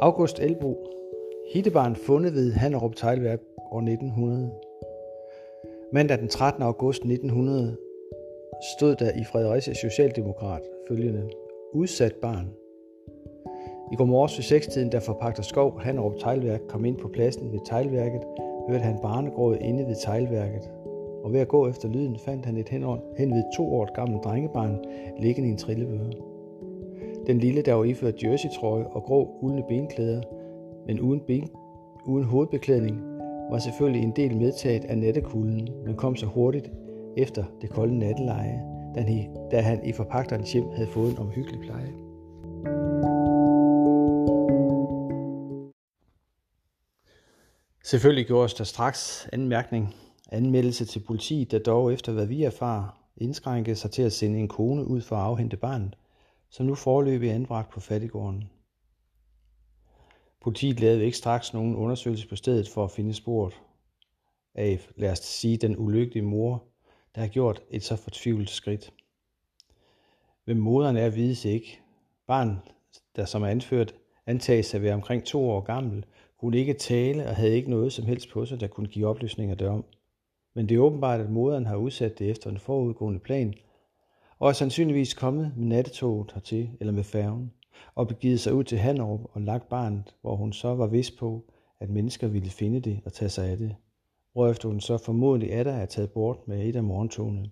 August Elbro, hittebarn fundet ved Hannerup Teglværk år 1900. Mandag den 13. august 1900 stod der i Fredericia Socialdemokrat følgende udsat barn. I går morges ved sekstiden, da forpagter Skov Hannerup Teglværk kom ind på pladsen ved teglværket, hørte han barnegråd inde ved teglværket. Og ved at gå efter lyden fandt han et henved to år gammelt drengebarn liggende i en trillebøre. Den lille, der var iført jersey-trøje og grå uldne benklæder, men uden, ben, uden hovedbeklædning, var selvfølgelig en del medtaget af nattekulden, men kom så hurtigt efter det kolde natteleje, da han, da han i forpagterens hjem havde fået en omhyggelig pleje. Selvfølgelig gjorde der straks anmærkning, anmeldelse til politiet, der dog efter hvad vi erfar, indskrænkede sig til at sende en kone ud for at afhente barnet, som nu forløbig anbragt på fattigården. Politiet lavede ikke straks nogen undersøgelse på stedet for at finde sporet af, lad os sige, den ulykkelige mor, der har gjort et så fortvivlet skridt. Hvem moderen er, vides ikke. Barn, der som er anført, antages at være omkring to år gammel, kunne ikke tale og havde ikke noget som helst på sig, der kunne give oplysninger derom. Men det er åbenbart, at moderen har udsat det efter en forudgående plan, og er sandsynligvis kommet med nattetoget hertil eller med færgen, og begivet sig ud til Hannover og lagt barnet, hvor hun så var vis på, at mennesker ville finde det og tage sig af det, hvorefter hun så formodentlig er der er taget bort med et af morgentogene.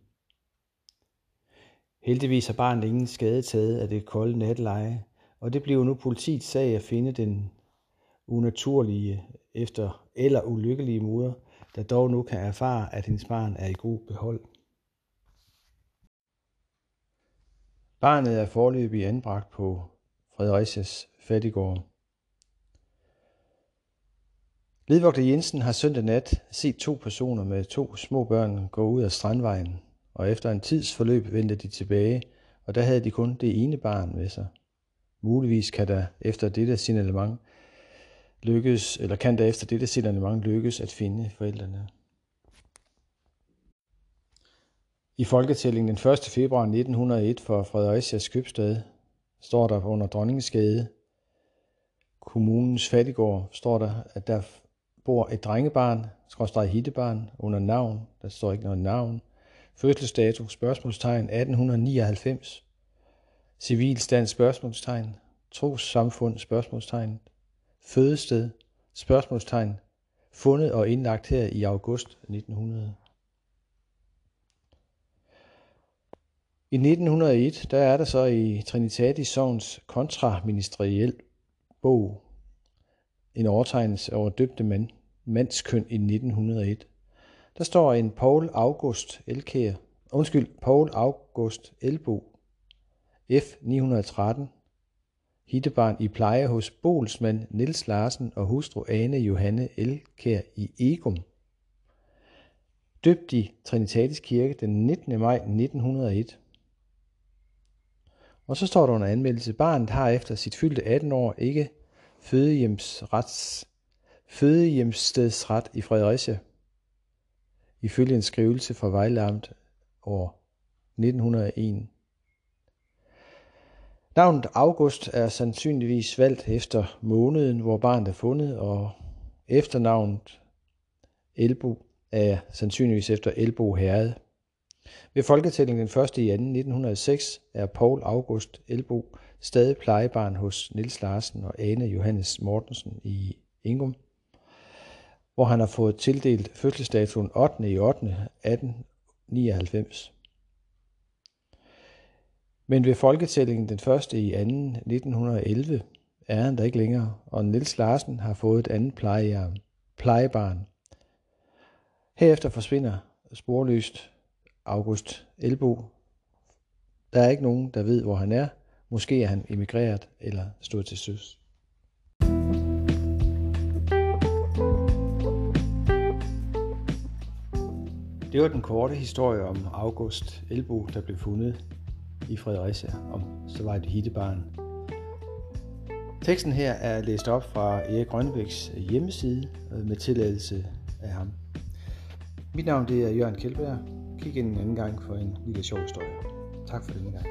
Heldigvis har barnet ingen skade taget af det kolde natleje, og det bliver nu politiets sag at finde den unaturlige efter eller ulykkelige moder, der dog nu kan erfare, at hendes barn er i god behold. Barnet er forløbig anbragt på Fredericias fattigård. Ledvogter Jensen har søndag nat set to personer med to små børn gå ud af Strandvejen, og efter en tids forløb vendte de tilbage, og der havde de kun det ene barn med sig. Muligvis kan der efter dette signalement lykkes, eller kan der efter dette signalement lykkes at finde forældrene. I folketællingen den 1. februar 1901 for Fredericias købstad står der under Dronningsgade, kommunens fattigård, står der, at der bor et drengebarn, skråstrej hittebarn, under navn, der står ikke noget navn, fødselsdato, spørgsmålstegn 1899, civilstand, spørgsmålstegn, trossamfund, spørgsmålstegn, fødested, spørgsmålstegn, fundet og indlagt her i august 1900. I 1901, der er der så i Trinitatis Sogns kontraministeriel bog en overtegnelse over døbte mand, mandskøn i 1901. Der står en Paul August Elkær, undskyld, Paul August Elbo, F 913, hittebarn i pleje hos Bolsmand Nils Larsen og hustru Ane Johanne Elkær i Egum. Døbt i Trinitatis Kirke den 19. maj 1901. Og så står der under anmeldelse, barnet har efter sit fyldte 18 år ikke fødehjemsrets, fødehjemstedsret i Fredericia. Ifølge en skrivelse fra Vejlamt år 1901. Navnet August er sandsynligvis valgt efter måneden, hvor barnet er fundet, og efternavnet Elbo er sandsynligvis efter Elbo Herred. Ved folketællingen den 1. i 2. 1906 er Paul August Elbo stadig plejebarn hos Nils Larsen og Ane Johannes Mortensen i Ingum, hvor han har fået tildelt fødselsdatoen 8. i 8. 1899. Men ved folketællingen den 1. i 2. 1911 er han der ikke længere, og Nils Larsen har fået et andet plejebarn. Herefter forsvinder sporløst August Elbo. Der er ikke nogen, der ved, hvor han er. Måske er han emigreret eller stået til søs. Det var den korte historie om August Elbo, der blev fundet i Fredericia, om så var et hittebarn. Teksten her er læst op fra Erik Grønbæks hjemmeside øh, med tilladelse af ham. Mit navn det er Jørgen Kjeldberg kig en anden gang for en lille sjov historie. Tak for denne gang.